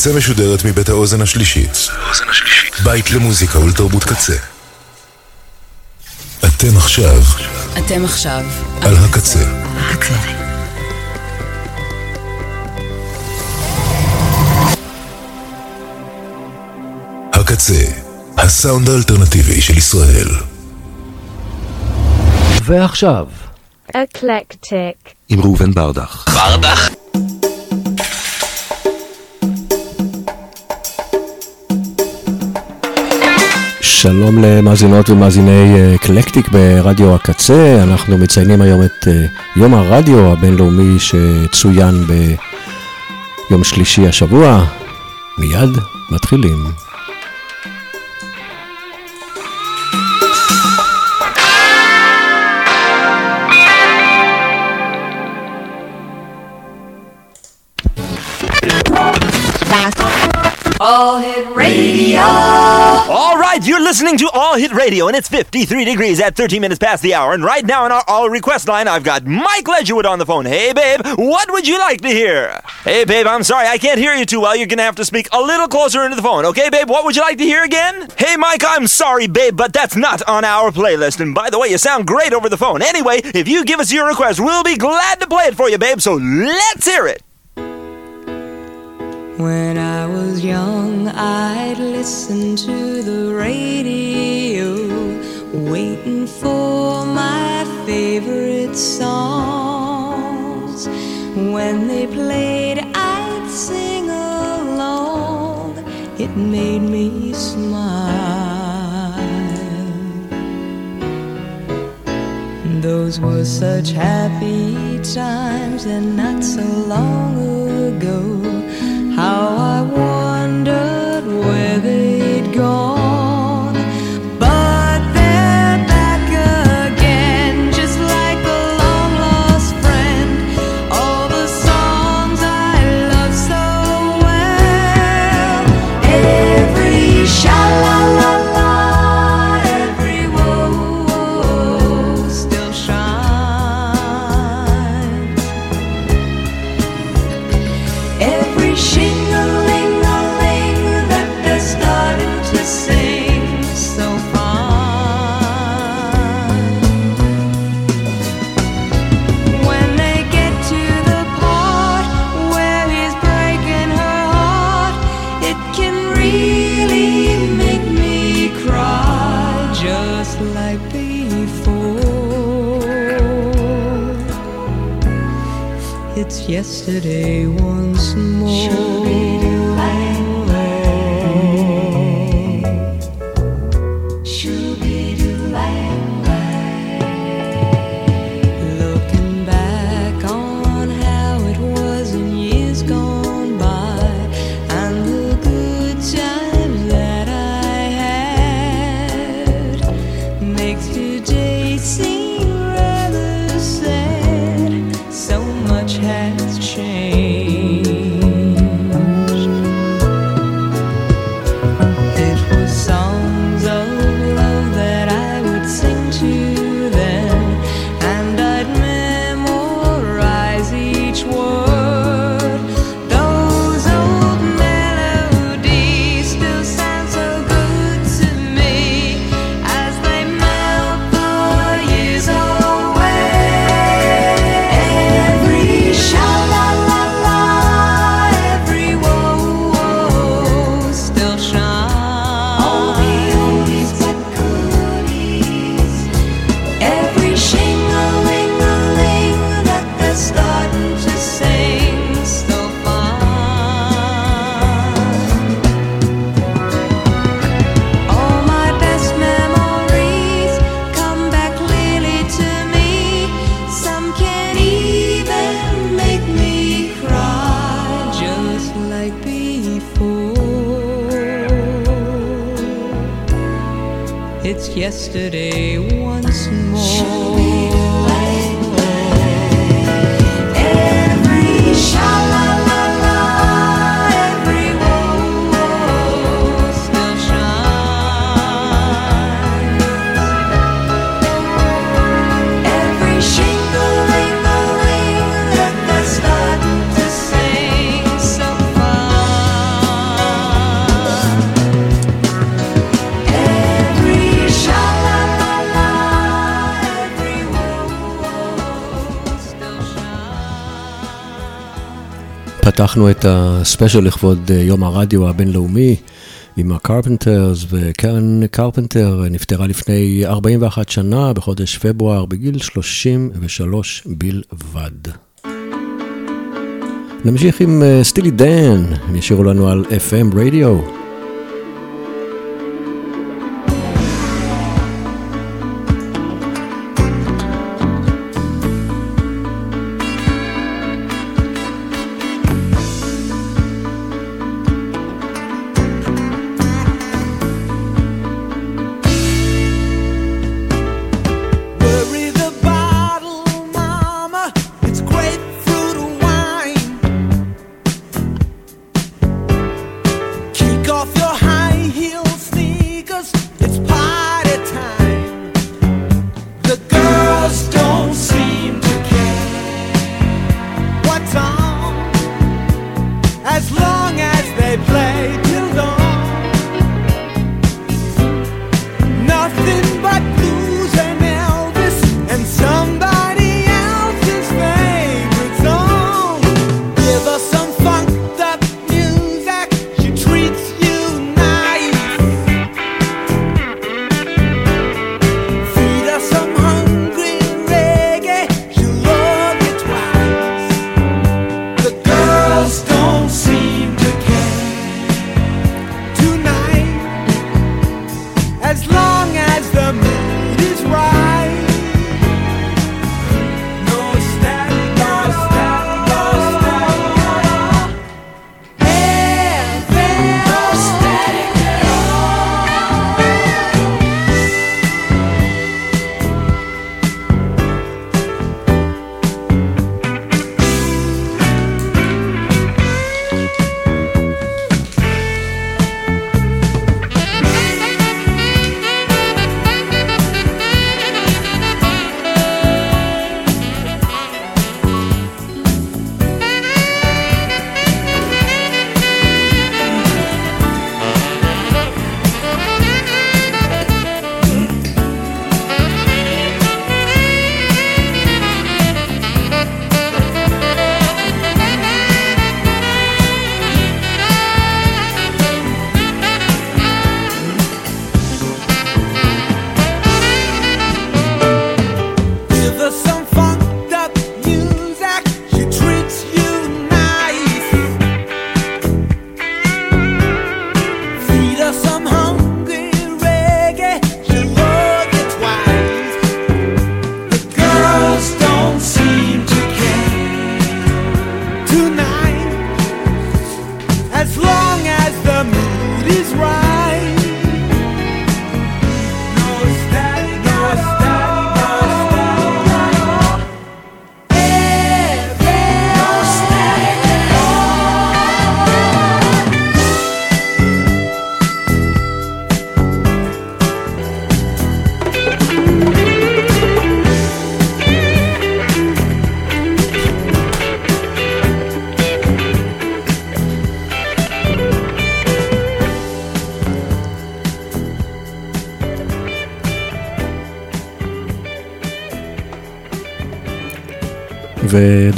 הקצה משודרת מבית האוזן השלישית. בית למוזיקה ולתרבות קצה. אתם עכשיו אתם עכשיו על הקצה. הקצה. הקצה, הסאונד האלטרנטיבי של ישראל. ועכשיו, Eclectic. עם ראובן ברדך. שלום למאזינות ומאזיני אקלקטיק ברדיו הקצה, אנחנו מציינים היום את אה, יום הרדיו הבינלאומי שצוין ביום שלישי השבוע. מיד מתחילים. All right, you're listening to All Hit Radio, and it's 53 degrees at 13 minutes past the hour. And right now on our All Request line, I've got Mike Ledgerwood on the phone. Hey, babe, what would you like to hear? Hey, babe, I'm sorry, I can't hear you too well. You're gonna have to speak a little closer into the phone. Okay, babe, what would you like to hear again? Hey, Mike, I'm sorry, babe, but that's not on our playlist. And by the way, you sound great over the phone. Anyway, if you give us your request, we'll be glad to play it for you, babe. So let's hear it. When I was young, I'd listen to the radio, waiting for my favorite songs. When they played, I'd sing along. It made me smile. Those were such happy times, and not so long ago. How I wondered yesterday פתחנו את הספיישל לכבוד אה, יום הרדיו הבינלאומי עם הקרפנטרס, וקרן קרפנטר נפטרה לפני 41 שנה בחודש פברואר בגיל 33 בלבד. נמשיך עם אה, סטילי דן, הם ישירו לנו על FM רדיו.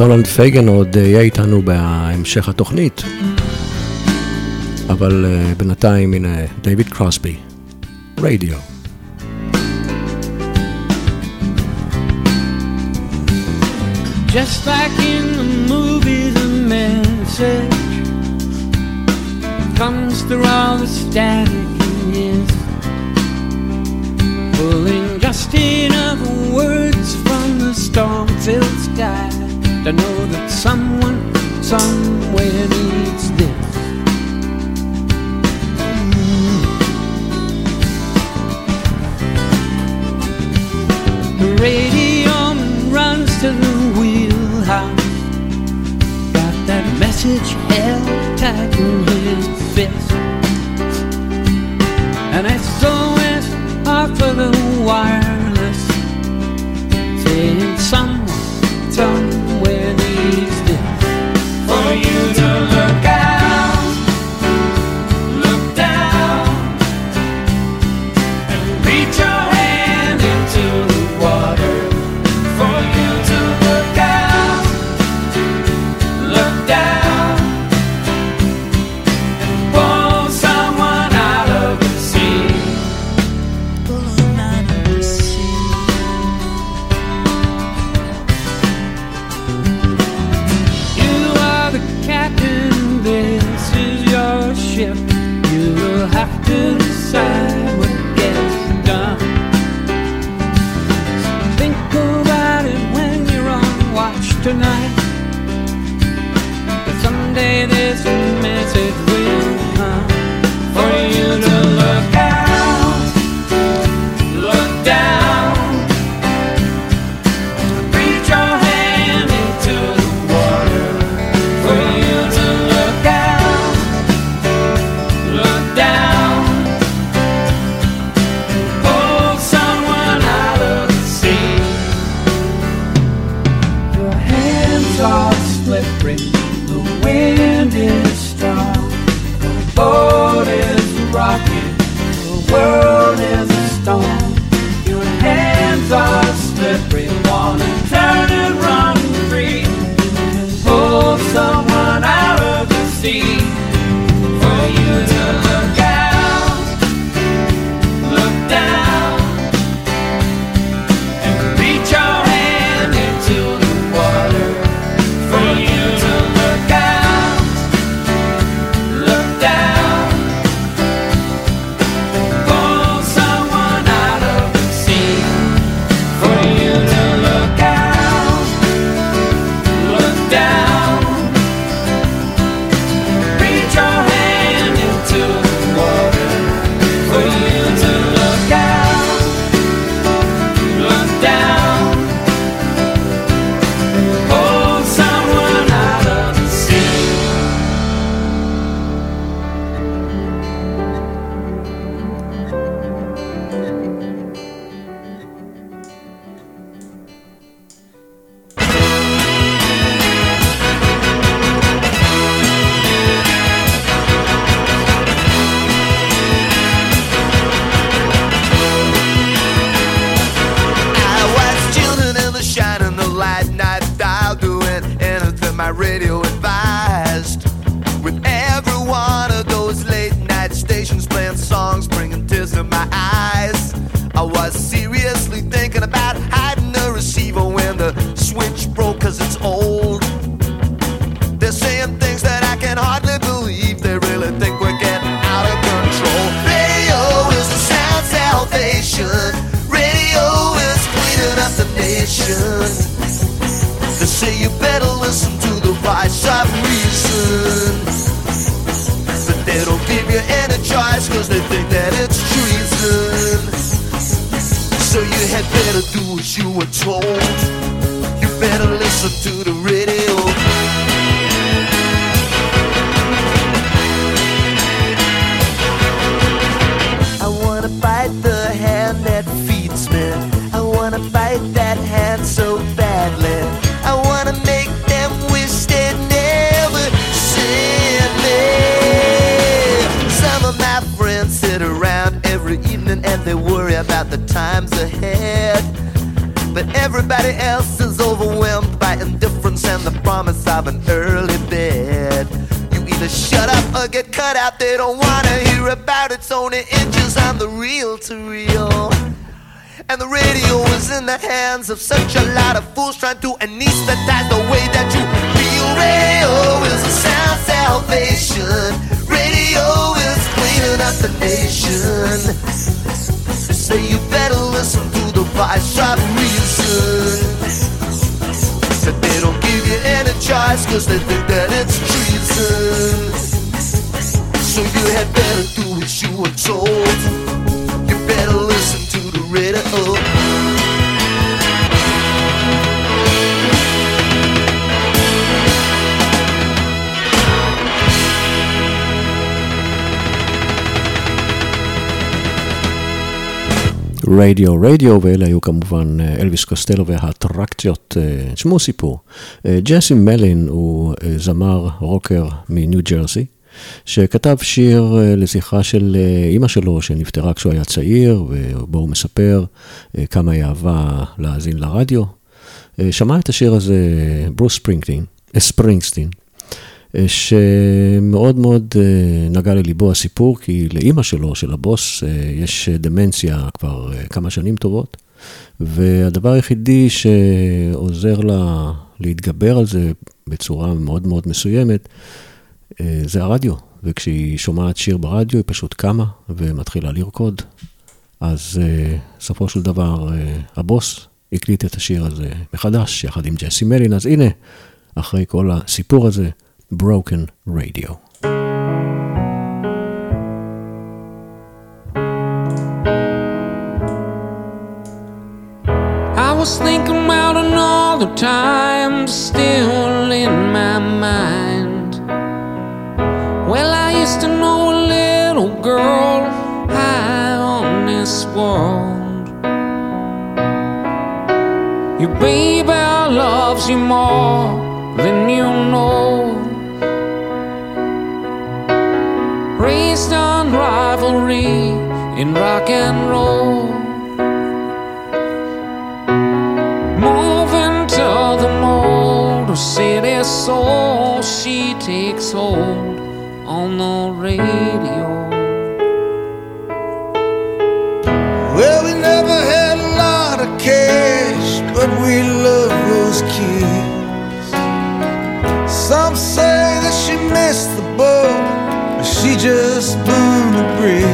ודונלד פייגן עוד יהיה איתנו בהמשך התוכנית. אבל uh, בינתיים הנה דייוויד קרוסבי, רדיו. Just like in the movies, a message comes through all the static is pulling just enough words from the storm-filled sky to know that someone somewhere needs this. Mm. The radio runs to the wheelhouse. Got that message held tight in his fist. And SOS off of the wireless about it's רדיו רדיו, ואלה היו כמובן אה, אלוויס קוסטלו והאטרקציות. אה, תשמעו סיפור. אה, ג'סי מלין הוא אה, זמר רוקר מניו ג'רזי, שכתב שיר אה, לזכרה של אה, אימא שלו שנפטרה כשהוא היה צעיר, ובו הוא מספר אה, כמה היא אהבה להאזין לרדיו. אה, שמע את השיר הזה ברוס ספרינגסטין, אה, ספרינגסטין. אה, שמאוד מאוד אה, נגע לליבו הסיפור, כי לאימא שלו, של הבוס, אה, יש דמנציה כבר כמה שנים טובות, והדבר היחידי שעוזר לה להתגבר על זה בצורה מאוד מאוד מסוימת, זה הרדיו. וכשהיא שומעת שיר ברדיו, היא פשוט קמה ומתחילה לרקוד. אז בסופו של דבר, הבוס הקליט את השיר הזה מחדש, יחד עם ג'סי מלין, אז הנה, אחרי כל הסיפור הזה, Broken Radio. I was thinking about another time still in my mind. Well, I used to know a little girl high on this world. Your baby loves you more than you know. Rivalry in rock and roll. Moving to the motor city soul, she takes hold on the radio. Well, we never had a lot of cash, but we love those kids. Some say that she missed the boat, but she just burned the bridge.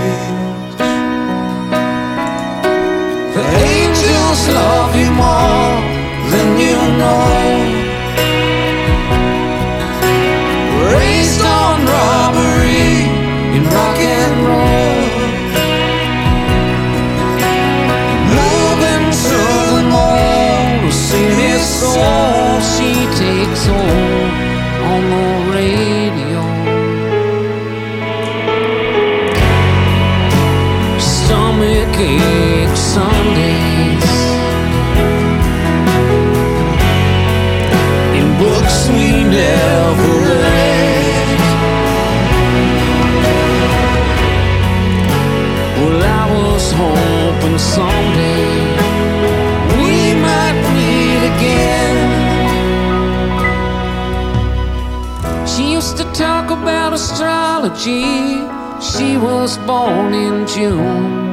On the radio. Stomach ache Sundays. In books we never read. Well, I was hoping someday biology. She was born in June.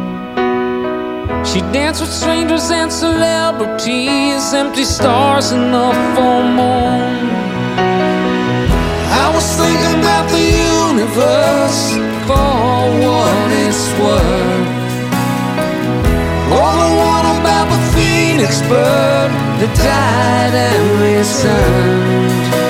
She danced with strangers and celebrities, empty stars and the full moon. I was thinking about the universe for what it's worth. All I want about the phoenix bird that died and returned.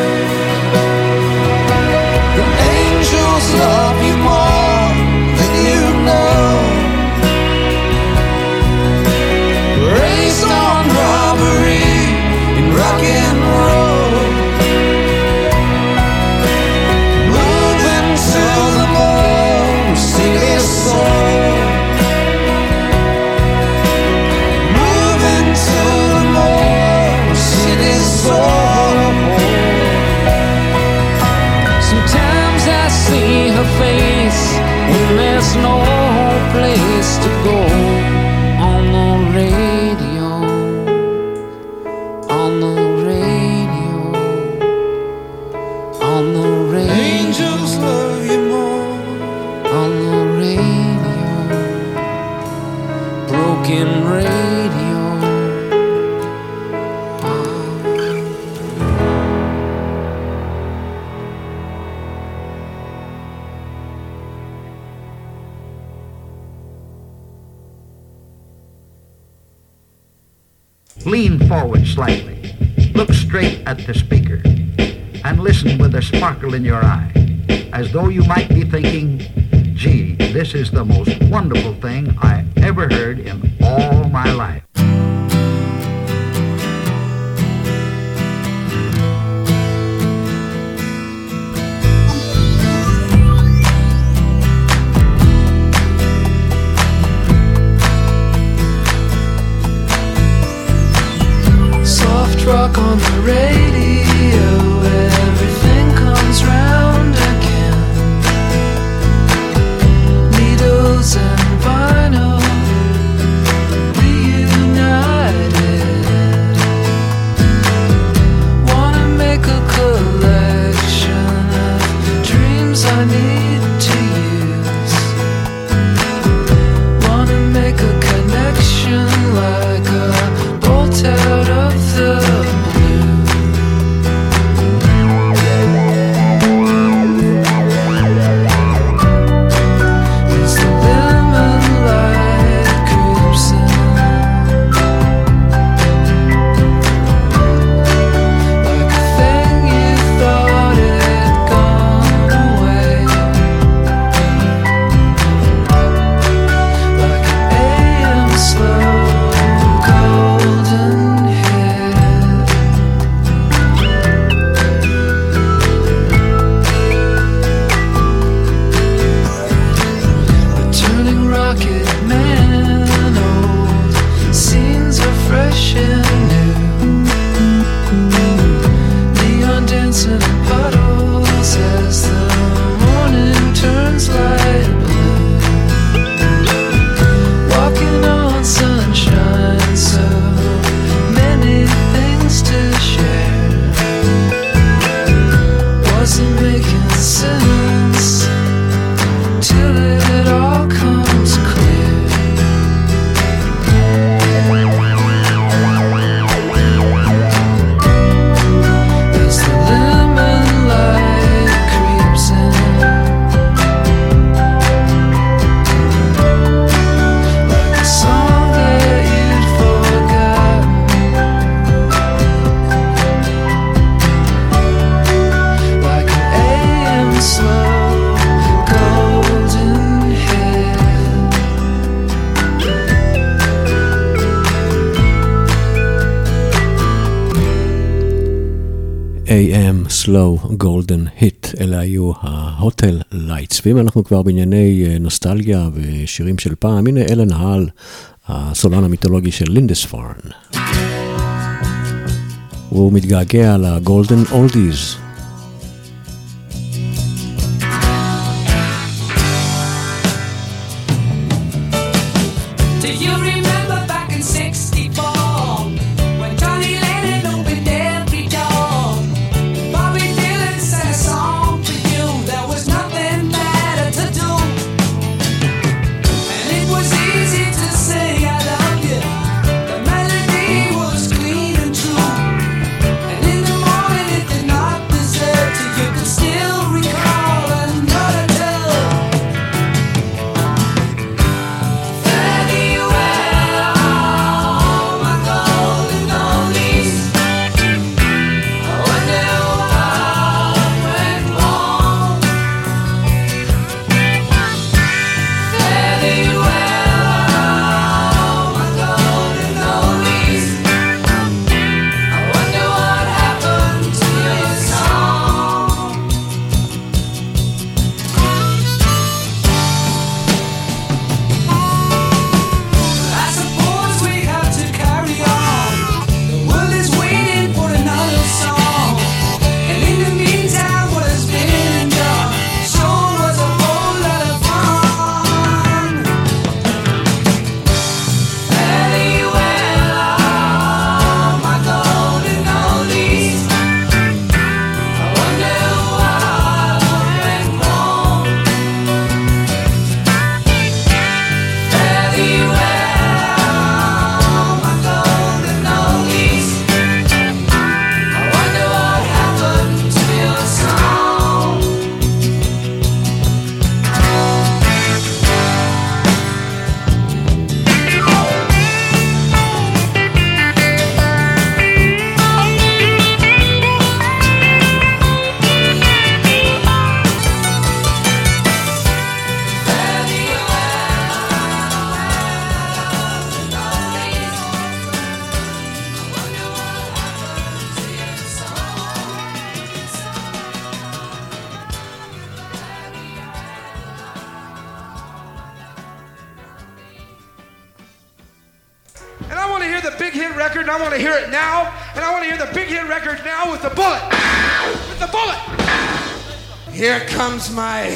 though you might slow golden hit, אלה היו ההוטל לייטס. ואם אנחנו כבר בענייני אה, נוסטלגיה ושירים של פעם, הנה אלן האל, הסולן המיתולוגי של לינדספרן. הוא מתגעגע לגולדן אולדיז. Do you remember back in 60 my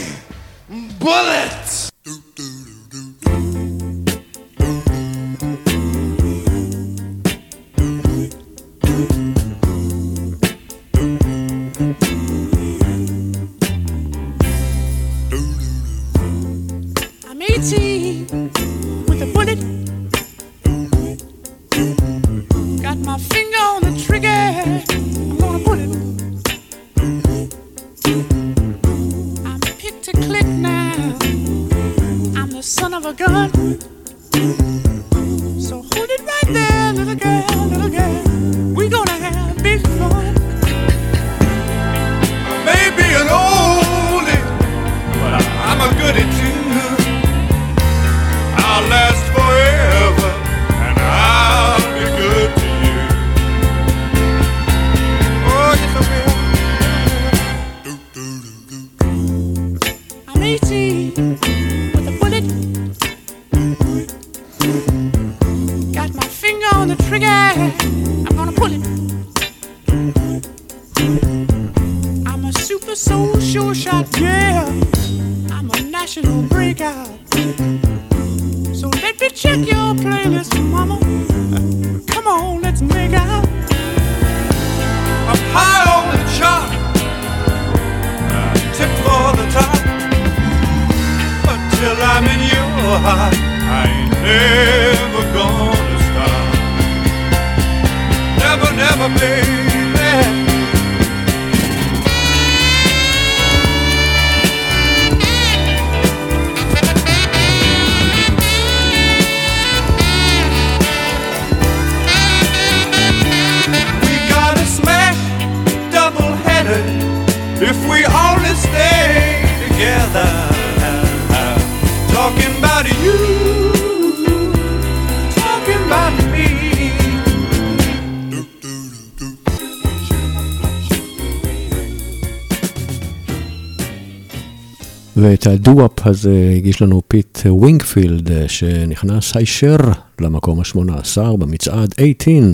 אז אה, הגיש לנו פיט ווינגפילד, אה, שנכנס הישר למקום ה-18 במצעד 18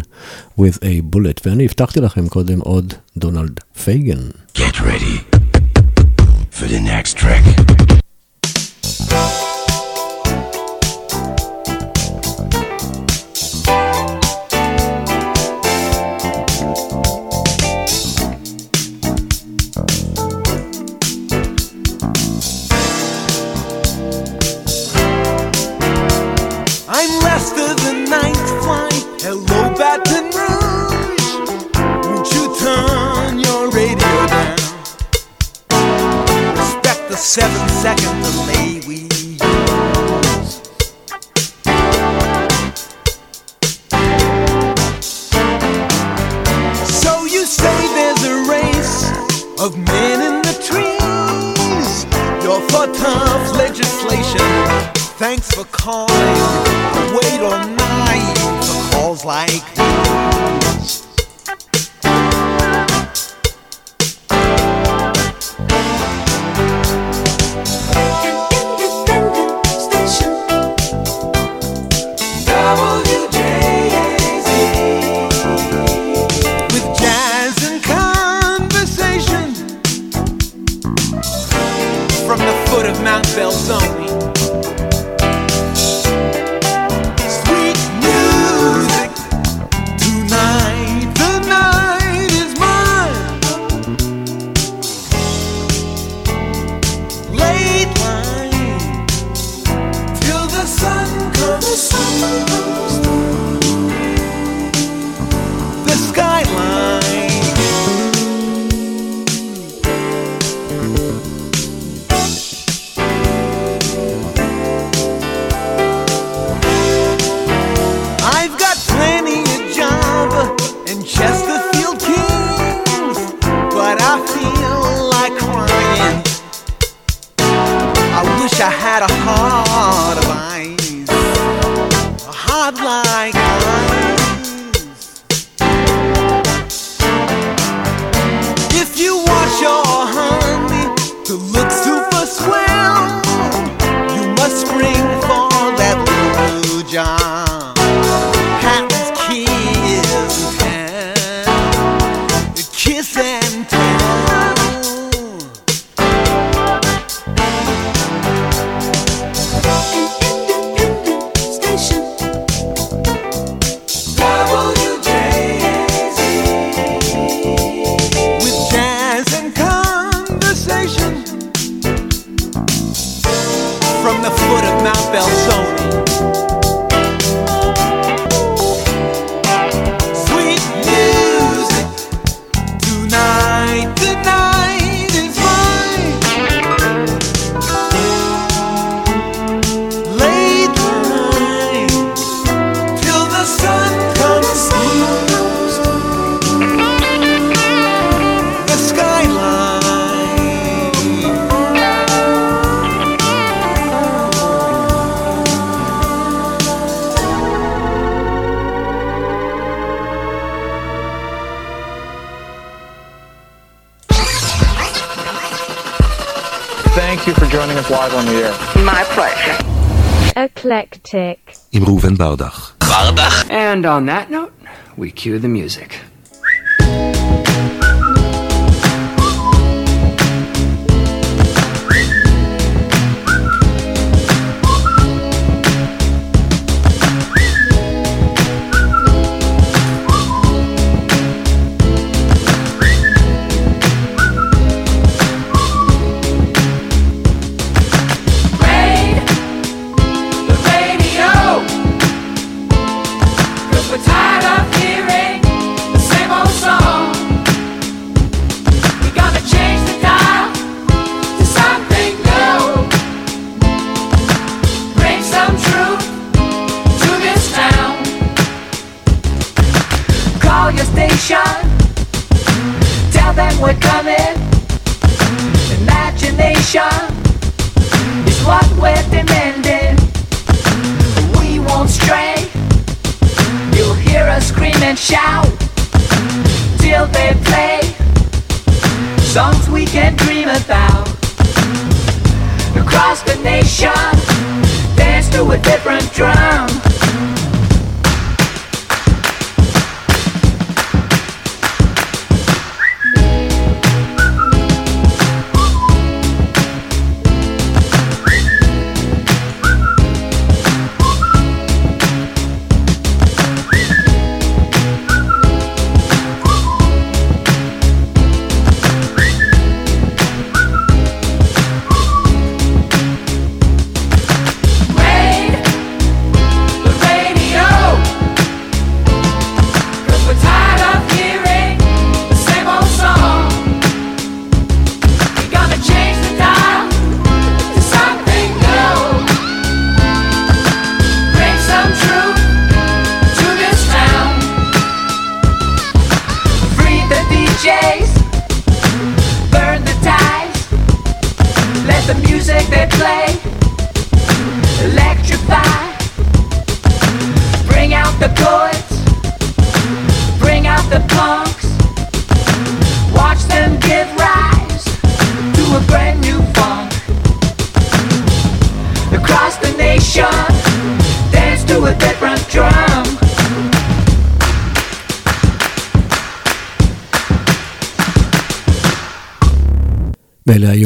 with a bullet, ואני הבטחתי לכם קודם עוד דונלד פייגן. Get ready for the next track. Cue the music.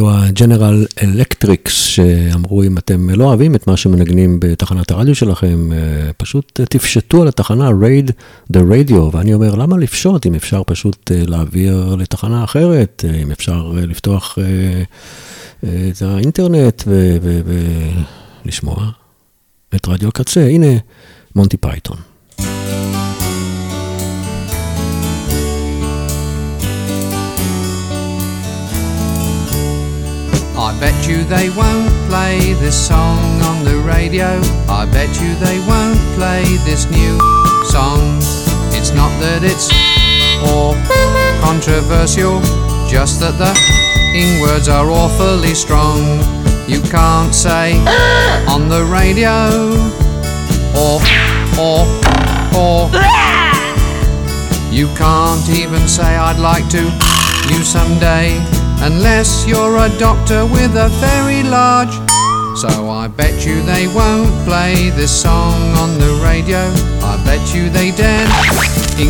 היו הג'נרל אלקטריקס שאמרו אם אתם לא אוהבים את מה שמנגנים בתחנת הרדיו שלכם, אה, פשוט תפשטו על התחנה רייד דה רדיו, ואני אומר למה לפשוט אם אפשר פשוט אה, להעביר לתחנה אחרת, אה, אם אפשר אה, לפתוח אה, אה, את האינטרנט ו- ו- ולשמוע את רדיו הקצה, הנה מונטי פייתון. I bet you they won't play this song on the radio. I bet you they won't play this new song. It's not that it's or controversial, just that the ing words are awfully strong. You can't say on the radio or or or. You can't even say I'd like to you someday unless you're a doctor with a very large. So I bet you they won't play this song on the radio. I bet you they dare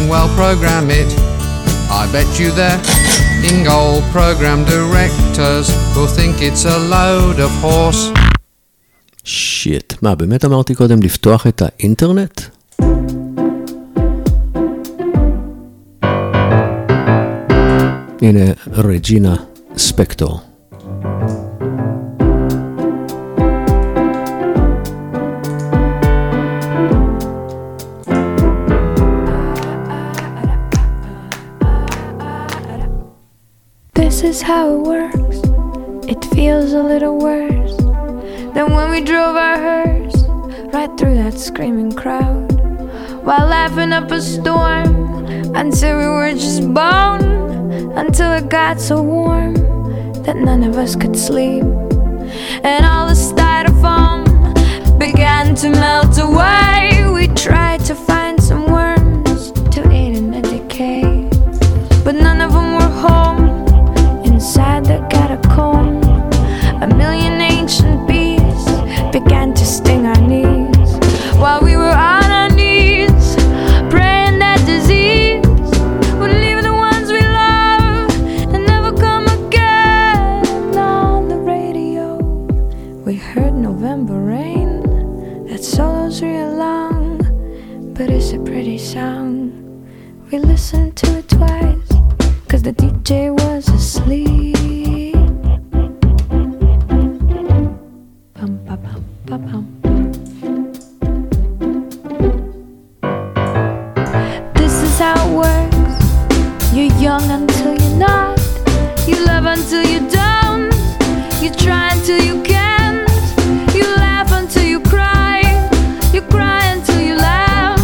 well program it. I bet you their Ingol program directors will think it's a load of horse. שיט, מה באמת אמרתי קודם לפתוח את האינטרנט? הנה רג'ינה Spector. This is how it works. It feels a little worse than when we drove our hearse right through that screaming crowd while laughing up a storm until we were just bone until it got so warm that none of us could sleep and all the styrofoam began to melt away. We tried to find some worms to eat in the decay, but none of them were home inside the catacomb. A million ancient bees began to sting until you don't. You try until you can't. You laugh until you cry. You cry until you laugh.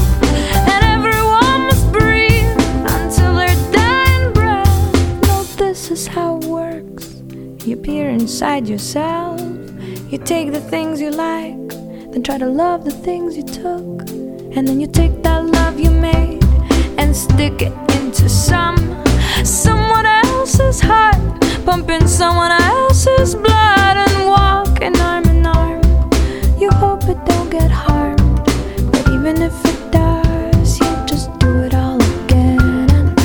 And everyone must breathe until their dying breath. No, this is how it works. You peer inside yourself. You take the things you like, then try to love the things you took. And then you take that love you made and stick it into some someone else's heart, pumping someone else's blood and walking arm in arm. You hope it don't get harmed, but even if it does, you just do it all again. And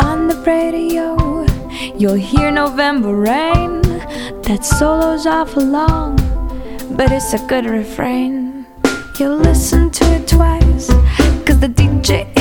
on the radio, you'll hear November rain. That solo's awful long, but it's a good refrain. You'll listen to it twice, cause the DJ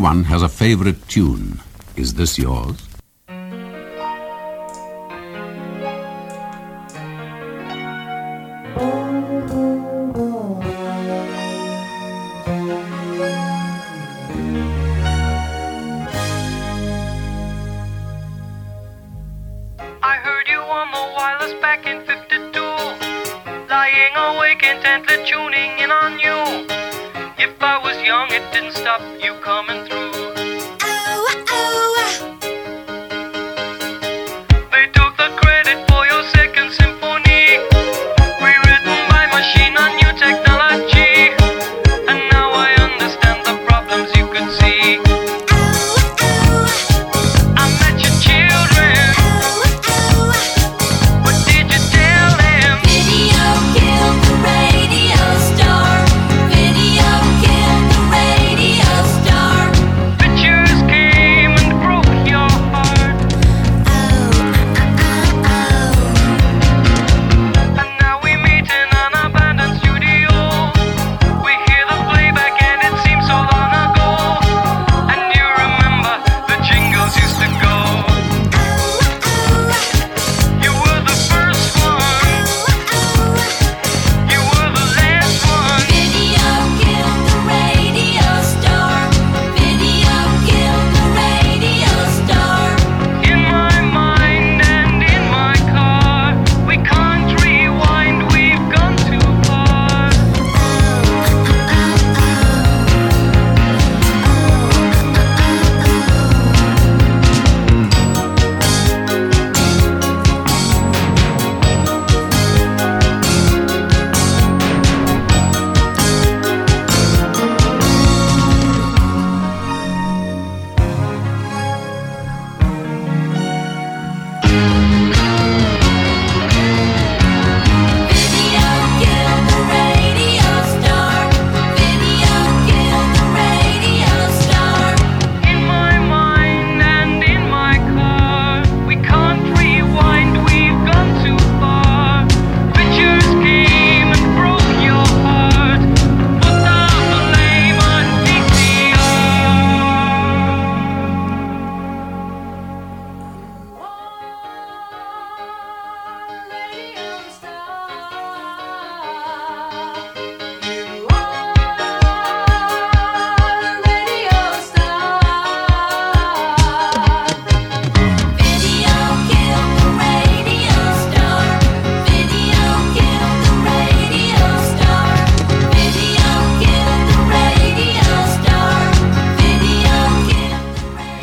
Everyone has a favorite tune. Is this yours? I heard you on the wireless back in 52. Lying awake intently tuning in on you. If I was young, it didn't stop you coming through.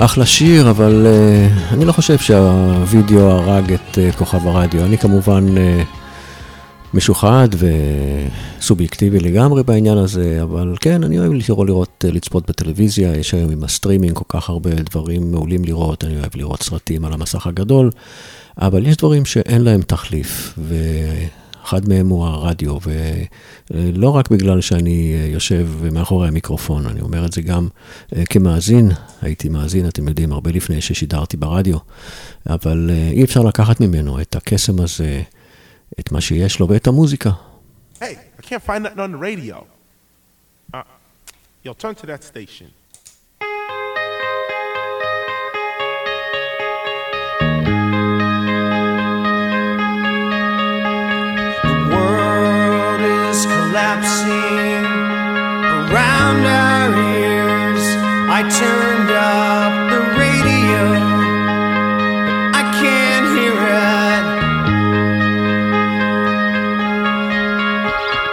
אחלה שיר, אבל uh, אני לא חושב שהווידאו הרג את uh, כוכב הרדיו. אני כמובן uh, משוחד וסובייקטיבי לגמרי בעניין הזה, אבל כן, אני אוהב לראות, לראות לצפות בטלוויזיה, יש היום עם הסטרימינג כל כך הרבה דברים מעולים לראות, אני אוהב לראות סרטים על המסך הגדול, אבל יש דברים שאין להם תחליף, ואחד מהם הוא הרדיו, ולא רק בגלל שאני יושב מאחורי המיקרופון, אני אומר את זה גם כמאזין, הייתי מאזין, אתם יודעים, הרבה לפני ששידרתי ברדיו, אבל אי אפשר לקחת ממנו את הקסם הזה. את מה שיש לו ואת המוזיקה. Hey, I can't find nothing on the radio. Uh, yo, turn to that station. Turned up the radio, I can't hear it.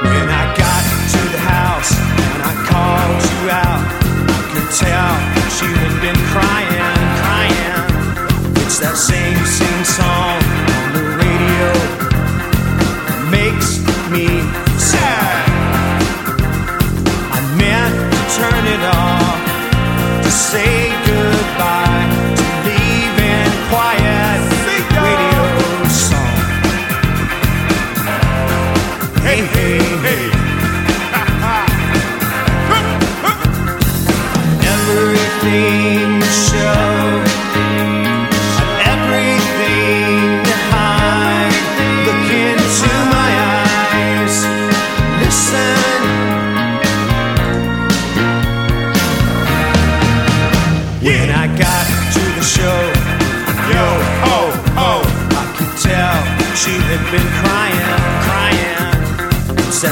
When I got to the house and I called you out, I could tell she had been crying, crying. It's that same,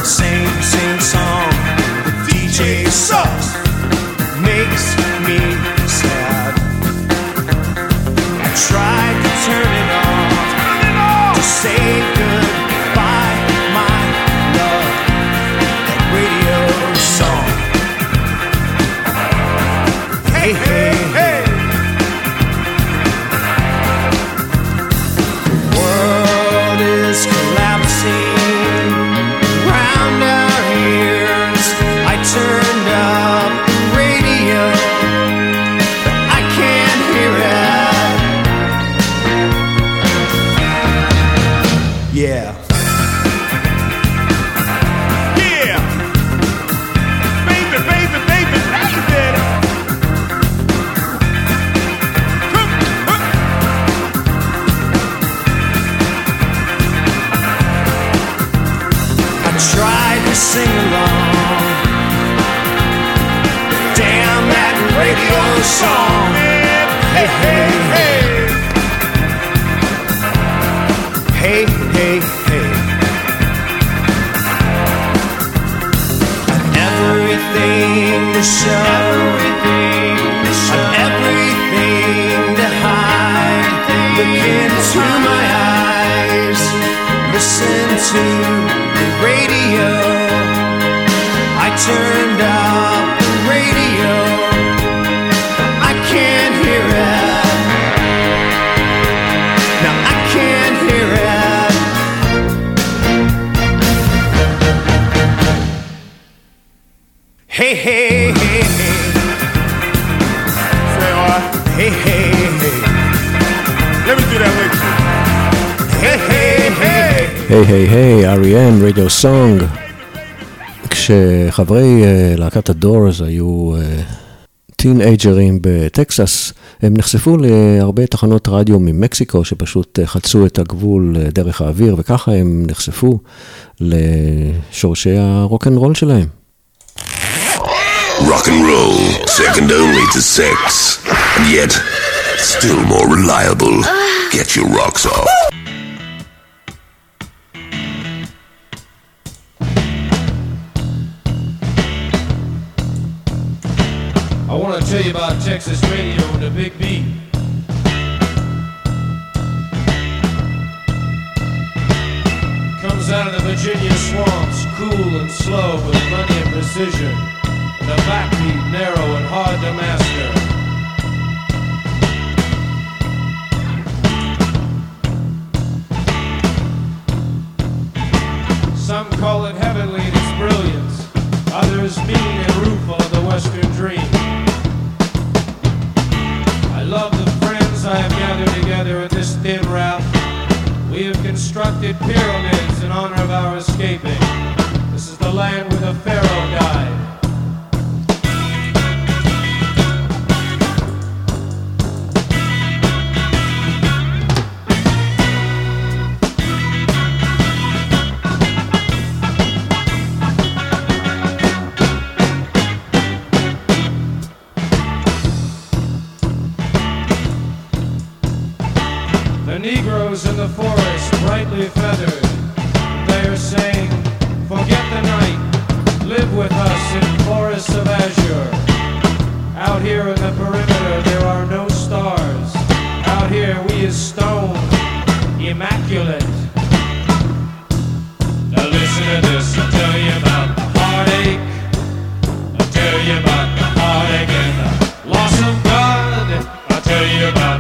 same, same song. The DJ sucks, makes סונג. כשחברי uh, להקת הדורס היו טינאג'רים בטקסס, הם נחשפו להרבה תחנות רדיו ממקסיקו שפשוט uh, חצו את הגבול uh, דרך האוויר, וככה הם נחשפו לשורשי הרוקנרול שלהם. Rock and roll, second only to sex, and yet still more reliable. Get your rocks off. Tell you about Texas radio and the Big B. Comes out of the Virginia swamps, cool and slow with plenty of precision, The backbeat narrow and hard to master. about.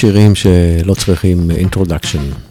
שירים שלא צריכים introduction.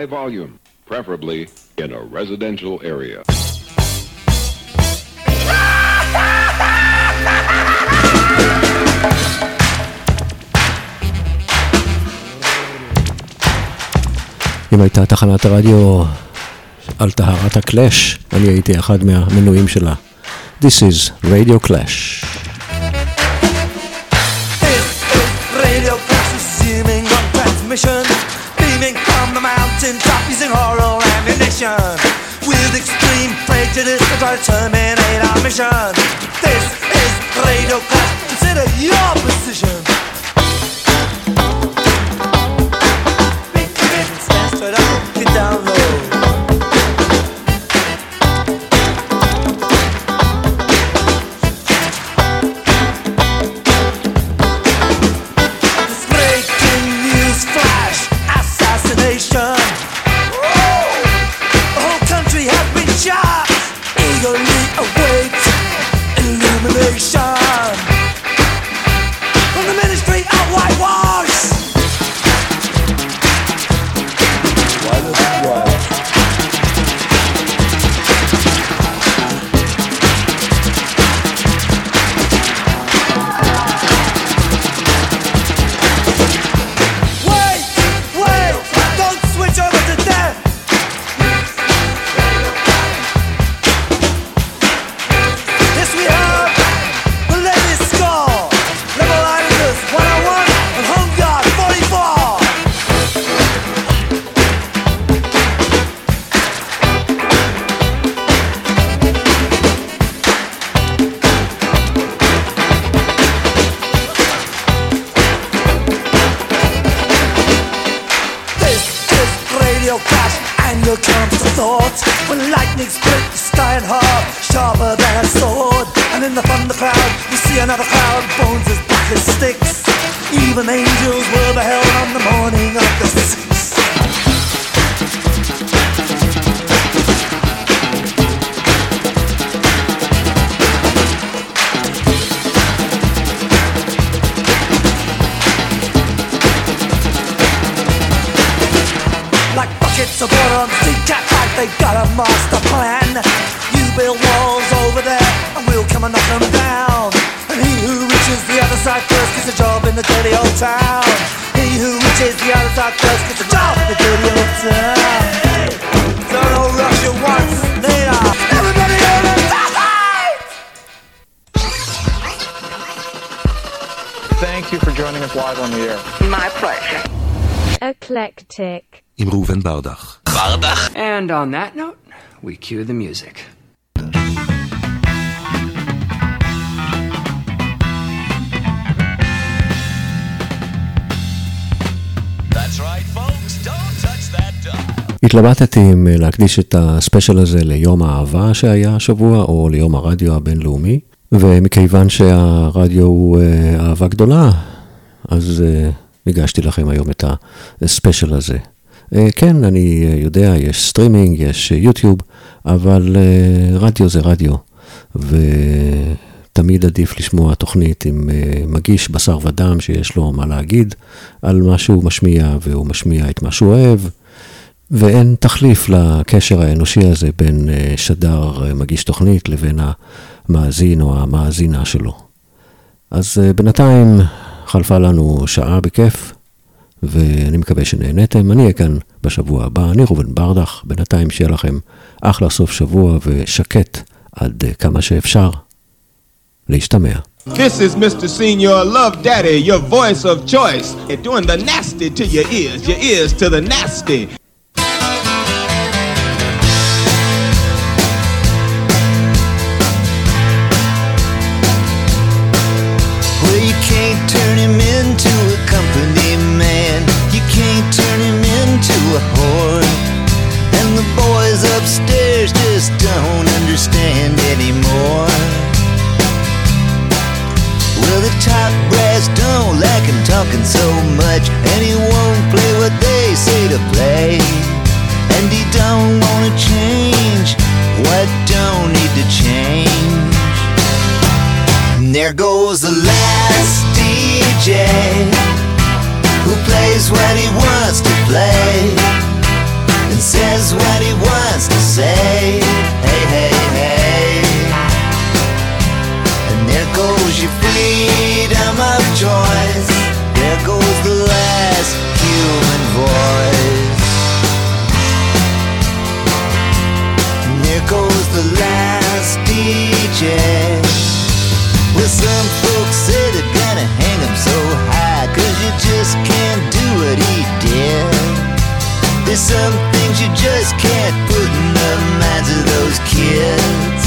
high volume, preferably in a residential area. אם הייתה תחנת הרדיו על טהרת הקלאש, אני הייתי אחד מהמנויים שלה. This is Radio Clash. This is Radio Clash, With extreme prejudice to try to terminate our mission. This is Radio Clash. Consider your position. first get the job The dirty old town. Thank you for joining us live on the air. My pleasure. Eclectic. I'm Reuven Bardach Bardach And on that note we cue the music. התלבטתי אם אה, להקדיש את הספיישל הזה ליום האהבה שהיה השבוע, או ליום הרדיו הבינלאומי, ומכיוון שהרדיו הוא אה, אהבה גדולה, אז אה, הגשתי לכם היום את הספיישל הזה. אה, כן, אני אה, יודע, יש סטרימינג, יש אה, יוטיוב, אבל אה, רדיו זה רדיו, ותמיד עדיף לשמוע תוכנית עם אה, מגיש בשר ודם שיש לו מה להגיד על מה שהוא משמיע, והוא משמיע את מה שהוא אוהב. ואין תחליף לקשר האנושי הזה בין אה, שדר אה, מגיש תוכנית לבין המאזין או המאזינה שלו. אז אה, בינתיים חלפה לנו שעה בכיף, ואני מקווה שנהניתם. אני אהיה כאן בשבוע הבא, אני ראובן ברדך, בינתיים שיהיה לכם אחלה סוף שבוע ושקט עד כמה שאפשר. להשתמע. This is Mr. Senior Love Daddy, your voice of choice. And doing the nasty to your ears, your ears to the nasty. Talking so much. And he won't play what they say to play. And he don't wanna change what don't need to change. And there goes the last DJ who plays what he wants to play and says what he wants to say. Hey, hey, hey. And there goes your freedom of choice. Goes the last DJ. Well, some folks say they're gonna hang him so high, cause you just can't do what he did. There's some things you just can't put in the minds of those kids.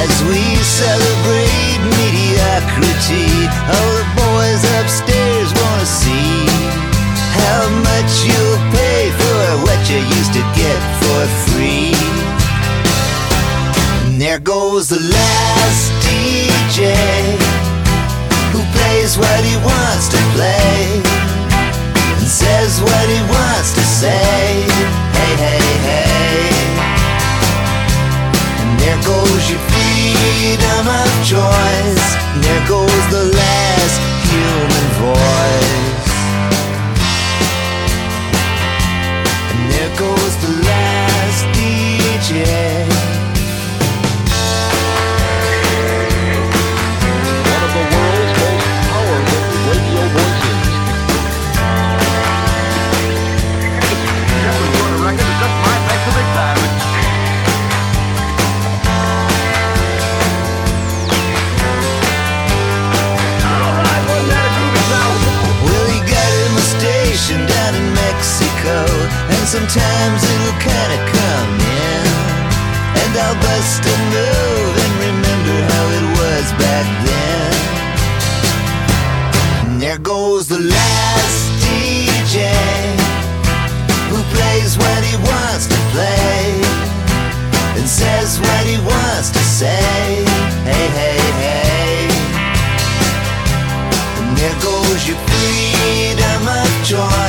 As we celebrate mediocrity, all the boys upstairs wanna see how much you'll pay for what you used to get for free. And there goes the last DJ who plays what he wants to play and says what he wants to say. Hey, hey, hey. And there goes your freedom Sometimes it'll kinda come in. And I'll bust a move And remember how it was back then. And There goes the last DJ Who plays what he wants to play And says what he wants to say. Hey, hey, hey. And there goes your freedom of choice.